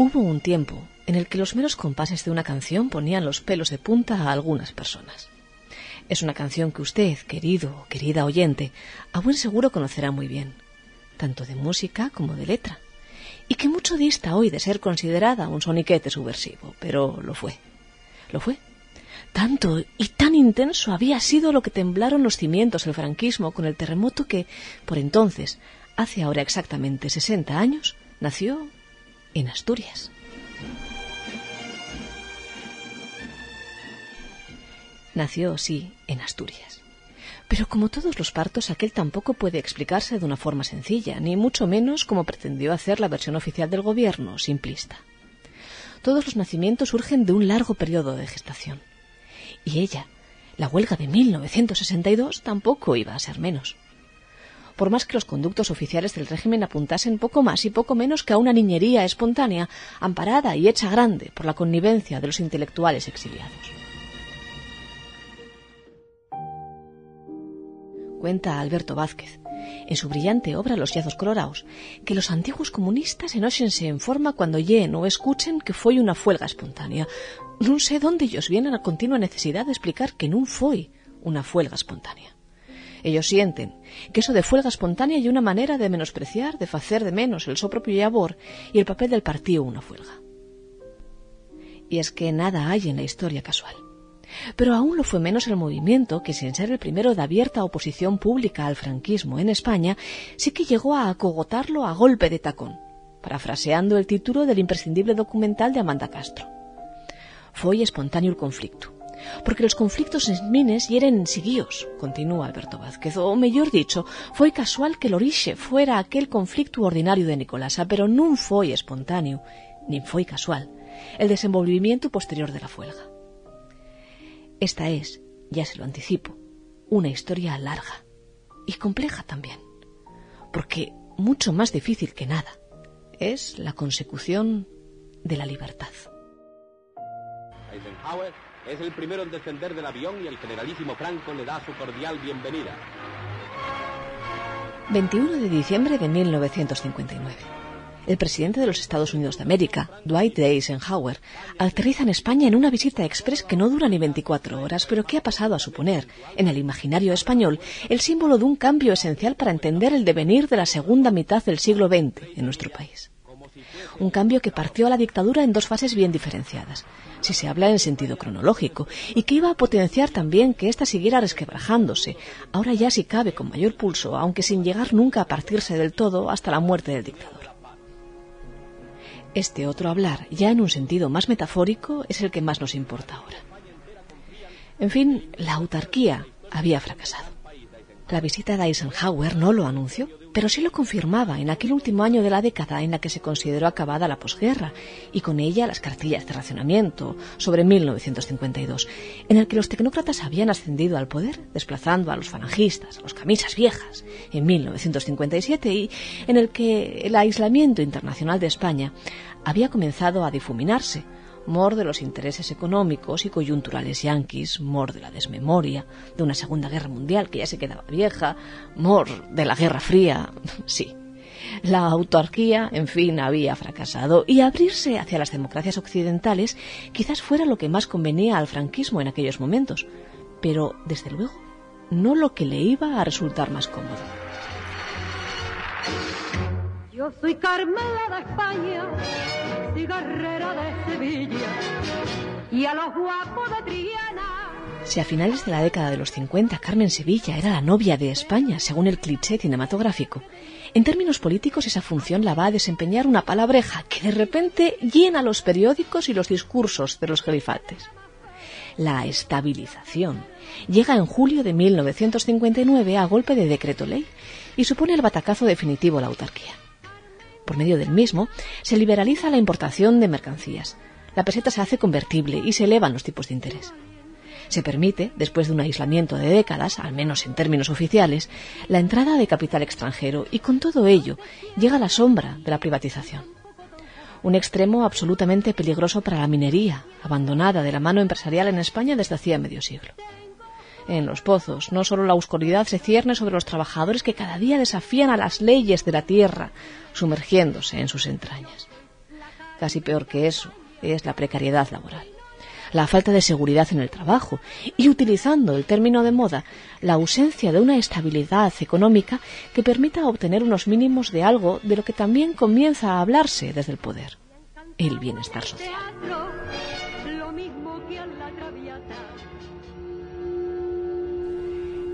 Hubo un tiempo en el que los meros compases de una canción ponían los pelos de punta a algunas personas. Es una canción que usted, querido o querida oyente, a buen seguro conocerá muy bien, tanto de música como de letra, y que mucho dista hoy de ser considerada un soniquete subversivo, pero lo fue. Lo fue. Tanto y tan intenso había sido lo que temblaron los cimientos del franquismo con el terremoto que, por entonces, hace ahora exactamente 60 años, nació en Asturias. Nació, sí, en Asturias. Pero como todos los partos, aquel tampoco puede explicarse de una forma sencilla, ni mucho menos como pretendió hacer la versión oficial del gobierno, simplista. Todos los nacimientos surgen de un largo periodo de gestación. Y ella, la huelga de 1962, tampoco iba a ser menos por más que los conductos oficiales del régimen apuntasen poco más y poco menos que a una niñería espontánea, amparada y hecha grande por la connivencia de los intelectuales exiliados. Cuenta Alberto Vázquez, en su brillante obra Los yazos colorados, que los antiguos comunistas enóxense en forma cuando lleen o escuchen que fue una fuelga espontánea. No sé dónde ellos vienen a continua necesidad de explicar que no fue una fuelga espontánea. Ellos sienten que eso de fuelga espontánea y una manera de menospreciar, de hacer de menos el so propio labor y el papel del partido una fuelga. Y es que nada hay en la historia casual. Pero aún lo fue menos el movimiento que, sin ser el primero de abierta oposición pública al franquismo en España, sí que llegó a acogotarlo a golpe de tacón, parafraseando el título del imprescindible documental de Amanda Castro. Fue espontáneo el conflicto porque los conflictos en Mines hieren seguíos, continúa Alberto Vázquez, o mejor dicho, fue casual que el orixe fuera aquel conflicto ordinario de Nicolasa, pero no fue espontáneo, ni fue casual, el desenvolvimiento posterior de la fuelga. Esta es, ya se lo anticipo, una historia larga y compleja también, porque mucho más difícil que nada es la consecución de la libertad. Es el primero en descender del avión y el generalísimo Franco le da su cordial bienvenida. 21 de diciembre de 1959. El presidente de los Estados Unidos de América, Dwight D. Eisenhower, aterriza en España en una visita express que no dura ni 24 horas, pero que ha pasado a suponer, en el imaginario español, el símbolo de un cambio esencial para entender el devenir de la segunda mitad del siglo XX en nuestro país. Un cambio que partió a la dictadura en dos fases bien diferenciadas si se habla en sentido cronológico, y que iba a potenciar también que ésta siguiera resquebrajándose, ahora ya si cabe con mayor pulso, aunque sin llegar nunca a partirse del todo hasta la muerte del dictador. Este otro hablar, ya en un sentido más metafórico, es el que más nos importa ahora. En fin, la autarquía había fracasado. La visita de Eisenhower no lo anunció, pero sí lo confirmaba en aquel último año de la década en la que se consideró acabada la posguerra y con ella las cartillas de racionamiento sobre 1952, en el que los tecnócratas habían ascendido al poder, desplazando a los falangistas, a los camisas viejas, en 1957 y en el que el aislamiento internacional de España había comenzado a difuminarse mor de los intereses económicos y coyunturales yanquis, mor de la desmemoria, de una Segunda Guerra Mundial que ya se quedaba vieja, mor de la Guerra Fría, sí. La autarquía, en fin, había fracasado y abrirse hacia las democracias occidentales quizás fuera lo que más convenía al franquismo en aquellos momentos, pero, desde luego, no lo que le iba a resultar más cómodo. Soy Carmela de España, cigarrera de Sevilla y a los guapos de Triana. Si a finales de la década de los 50 Carmen Sevilla era la novia de España, según el cliché cinematográfico, en términos políticos esa función la va a desempeñar una palabreja que de repente llena los periódicos y los discursos de los galifates. La estabilización llega en julio de 1959 a golpe de decreto ley y supone el batacazo definitivo a la autarquía. Por medio del mismo, se liberaliza la importación de mercancías. La peseta se hace convertible y se elevan los tipos de interés. Se permite, después de un aislamiento de décadas, al menos en términos oficiales, la entrada de capital extranjero y con todo ello llega la sombra de la privatización. Un extremo absolutamente peligroso para la minería, abandonada de la mano empresarial en España desde hacía medio siglo en los pozos. No solo la oscuridad se cierne sobre los trabajadores que cada día desafían a las leyes de la tierra, sumergiéndose en sus entrañas. Casi peor que eso es la precariedad laboral la falta de seguridad en el trabajo y, utilizando el término de moda, la ausencia de una estabilidad económica que permita obtener unos mínimos de algo de lo que también comienza a hablarse desde el poder, el bienestar social.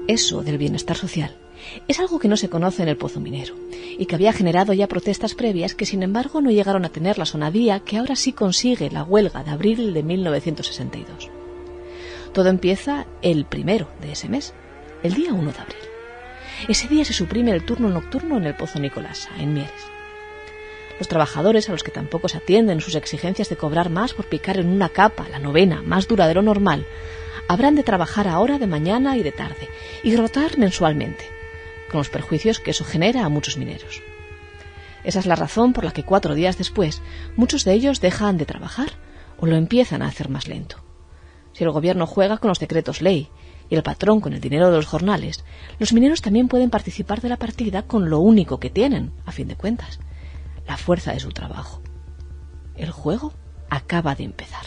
Eso del bienestar social es algo que no se conoce en el pozo minero y que había generado ya protestas previas que sin embargo no llegaron a tener la sonadía que ahora sí consigue la huelga de abril de 1962. Todo empieza el primero de ese mes, el día 1 de abril. Ese día se suprime el turno nocturno en el pozo Nicolasa, en Mieres. Los trabajadores, a los que tampoco se atienden sus exigencias de cobrar más por picar en una capa, la novena, más dura de lo normal, habrán de trabajar ahora de mañana y de tarde y rotar mensualmente, con los perjuicios que eso genera a muchos mineros. Esa es la razón por la que cuatro días después muchos de ellos dejan de trabajar o lo empiezan a hacer más lento. Si el gobierno juega con los decretos ley y el patrón con el dinero de los jornales, los mineros también pueden participar de la partida con lo único que tienen, a fin de cuentas, la fuerza de su trabajo. El juego acaba de empezar.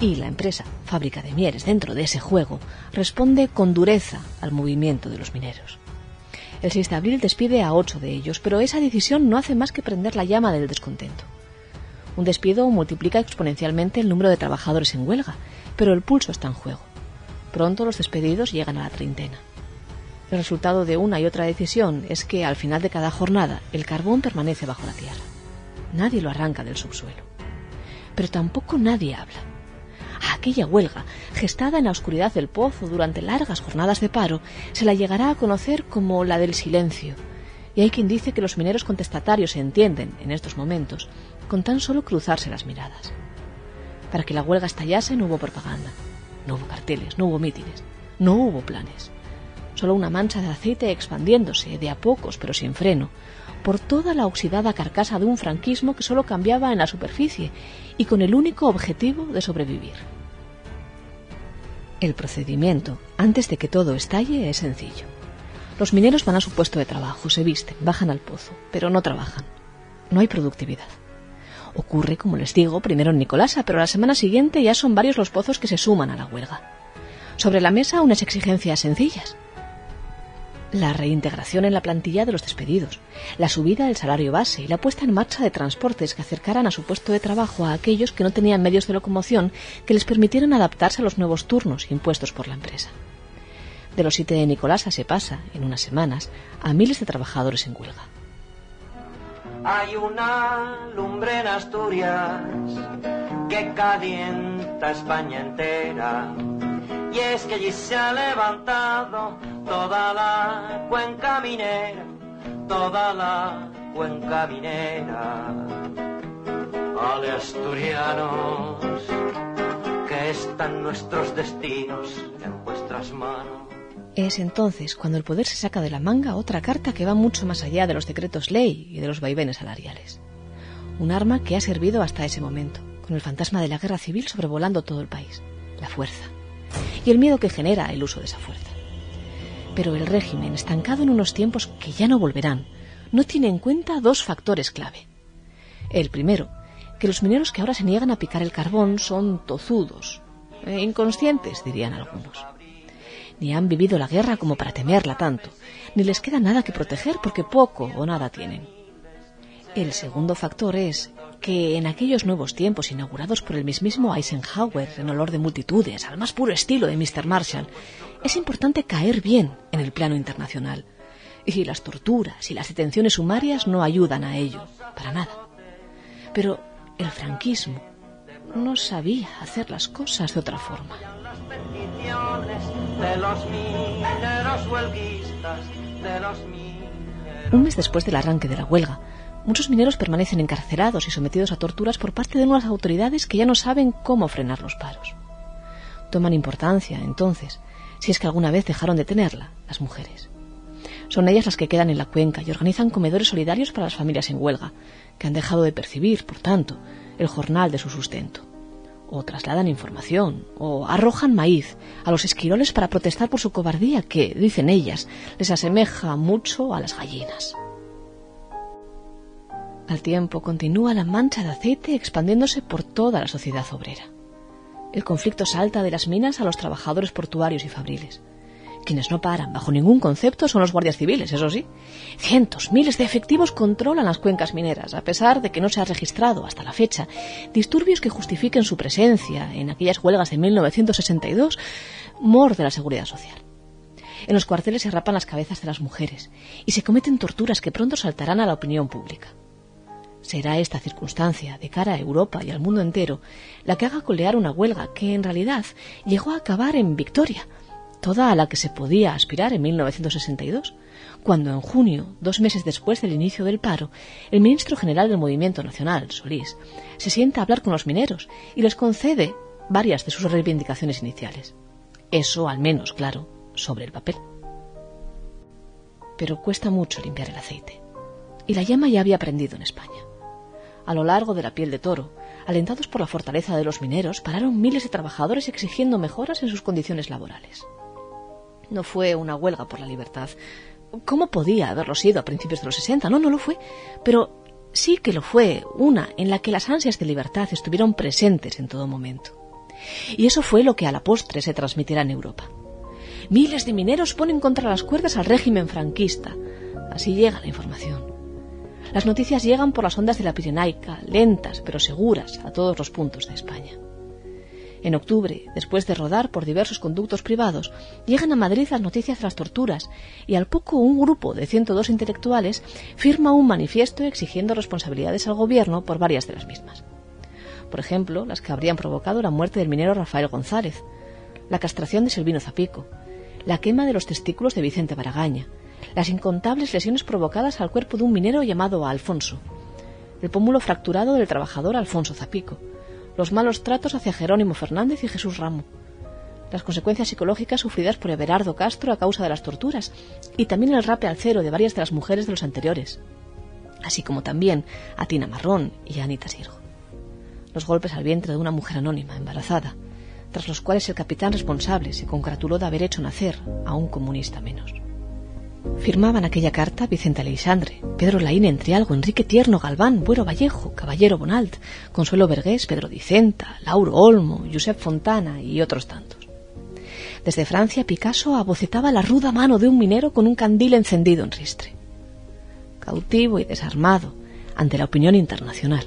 Y la empresa, fábrica de Mieres, dentro de ese juego, responde con dureza al movimiento de los mineros. El 6 de abril despide a ocho de ellos, pero esa decisión no hace más que prender la llama del descontento. Un despido multiplica exponencialmente el número de trabajadores en huelga, pero el pulso está en juego. Pronto los despedidos llegan a la treintena. El resultado de una y otra decisión es que al final de cada jornada el carbón permanece bajo la tierra. Nadie lo arranca del subsuelo. Pero tampoco nadie habla aquella huelga, gestada en la oscuridad del pozo durante largas jornadas de paro, se la llegará a conocer como la del silencio. Y hay quien dice que los mineros contestatarios se entienden, en estos momentos, con tan solo cruzarse las miradas. Para que la huelga estallase no hubo propaganda, no hubo carteles, no hubo mítines, no hubo planes. Solo una mancha de aceite expandiéndose, de a pocos pero sin freno, por toda la oxidada carcasa de un franquismo que solo cambiaba en la superficie y con el único objetivo de sobrevivir. El procedimiento, antes de que todo estalle, es sencillo. Los mineros van a su puesto de trabajo, se visten, bajan al pozo, pero no trabajan. No hay productividad. Ocurre, como les digo, primero en Nicolasa, pero la semana siguiente ya son varios los pozos que se suman a la huelga. Sobre la mesa unas exigencias sencillas la reintegración en la plantilla de los despedidos, la subida del salario base y la puesta en marcha de transportes que acercaran a su puesto de trabajo a aquellos que no tenían medios de locomoción que les permitieran adaptarse a los nuevos turnos impuestos por la empresa. De los siete de Nicolasa se pasa, en unas semanas, a miles de trabajadores en huelga. Hay una lumbre en Asturias que calienta España entera y es que allí se ha levantado toda la cuenca minera, toda la cuenca minera. Ale asturianos, que están nuestros destinos en vuestras manos. Es entonces cuando el poder se saca de la manga otra carta que va mucho más allá de los decretos ley y de los vaivenes salariales. Un arma que ha servido hasta ese momento, con el fantasma de la guerra civil sobrevolando todo el país, la fuerza y el miedo que genera el uso de esa fuerza. Pero el régimen, estancado en unos tiempos que ya no volverán, no tiene en cuenta dos factores clave. El primero, que los mineros que ahora se niegan a picar el carbón son tozudos, e inconscientes, dirían algunos. Ni han vivido la guerra como para temerla tanto, ni les queda nada que proteger porque poco o nada tienen. El segundo factor es que en aquellos nuevos tiempos inaugurados por el mismísimo Eisenhower en olor de multitudes, al más puro estilo de Mr. Marshall, es importante caer bien en el plano internacional. Y las torturas y las detenciones sumarias no ayudan a ello, para nada. Pero el franquismo no sabía hacer las cosas de otra forma. Un mes después del arranque de la huelga, Muchos mineros permanecen encarcelados y sometidos a torturas por parte de unas autoridades que ya no saben cómo frenar los paros. Toman importancia, entonces, si es que alguna vez dejaron de tenerla, las mujeres. Son ellas las que quedan en la cuenca y organizan comedores solidarios para las familias en huelga, que han dejado de percibir, por tanto, el jornal de su sustento. o trasladan información, o arrojan maíz a los esquiroles para protestar por su cobardía que, dicen ellas, les asemeja mucho a las gallinas. Al tiempo continúa la mancha de aceite expandiéndose por toda la sociedad obrera. El conflicto salta de las minas a los trabajadores portuarios y fabriles. Quienes no paran bajo ningún concepto son los guardias civiles, eso sí. Cientos, miles de efectivos controlan las cuencas mineras, a pesar de que no se ha registrado hasta la fecha disturbios que justifiquen su presencia en aquellas huelgas de 1962, mor de la seguridad social. En los cuarteles se rapan las cabezas de las mujeres y se cometen torturas que pronto saltarán a la opinión pública. Será esta circunstancia, de cara a Europa y al mundo entero, la que haga colear una huelga que, en realidad, llegó a acabar en victoria, toda a la que se podía aspirar en 1962, cuando en junio, dos meses después del inicio del paro, el ministro general del Movimiento Nacional, Solís, se sienta a hablar con los mineros y les concede varias de sus reivindicaciones iniciales. Eso, al menos, claro, sobre el papel. Pero cuesta mucho limpiar el aceite. Y la llama ya había prendido en España. A lo largo de la piel de toro, alentados por la fortaleza de los mineros, pararon miles de trabajadores exigiendo mejoras en sus condiciones laborales. No fue una huelga por la libertad. ¿Cómo podía haberlo sido a principios de los 60? No, no lo fue. Pero sí que lo fue una en la que las ansias de libertad estuvieron presentes en todo momento. Y eso fue lo que a la postre se transmitirá en Europa. Miles de mineros ponen contra las cuerdas al régimen franquista. Así llega la información. Las noticias llegan por las ondas de la Pirenaica, lentas pero seguras a todos los puntos de España. En octubre, después de rodar por diversos conductos privados, llegan a Madrid las noticias de las torturas y al poco un grupo de 102 intelectuales firma un manifiesto exigiendo responsabilidades al gobierno por varias de las mismas. Por ejemplo, las que habrían provocado la muerte del minero Rafael González, la castración de Selvino Zapico, la quema de los testículos de Vicente Baragaña, las incontables lesiones provocadas al cuerpo de un minero llamado Alfonso, el pómulo fracturado del trabajador Alfonso Zapico, los malos tratos hacia Jerónimo Fernández y Jesús Ramo, las consecuencias psicológicas sufridas por Everardo Castro a causa de las torturas y también el rape al cero de varias de las mujeres de los anteriores, así como también a Tina Marrón y a Anita Sirgo. Los golpes al vientre de una mujer anónima, embarazada, tras los cuales el capitán responsable se congratuló de haber hecho nacer a un comunista menos. Firmaban aquella carta Vicente Aleixandre, Pedro Laín Entrialgo, Enrique Tierno, Galván, Buero Vallejo, Caballero Bonalt, Consuelo Vergés, Pedro Dicenta, Lauro Olmo, Josep Fontana y otros tantos. Desde Francia, Picasso abocetaba la ruda mano de un minero con un candil encendido en ristre. Cautivo y desarmado ante la opinión internacional,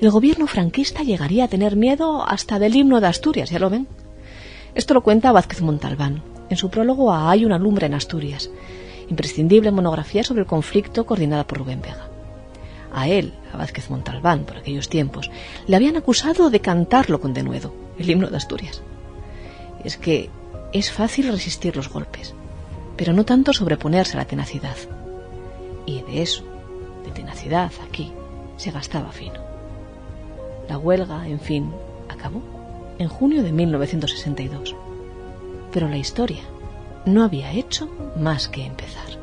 el gobierno franquista llegaría a tener miedo hasta del himno de Asturias, ¿ya lo ven? Esto lo cuenta Vázquez Montalbán en su prólogo a Hay una lumbre en Asturias, imprescindible monografía sobre el conflicto coordinada por Rubén Vega. A él, a Vázquez Montalbán, por aquellos tiempos, le habían acusado de cantarlo con denuedo, el himno de Asturias. Es que es fácil resistir los golpes, pero no tanto sobreponerse a la tenacidad. Y de eso, de tenacidad, aquí, se gastaba fino. La huelga, en fin, acabó en junio de 1962. Pero la historia no había hecho más que empezar.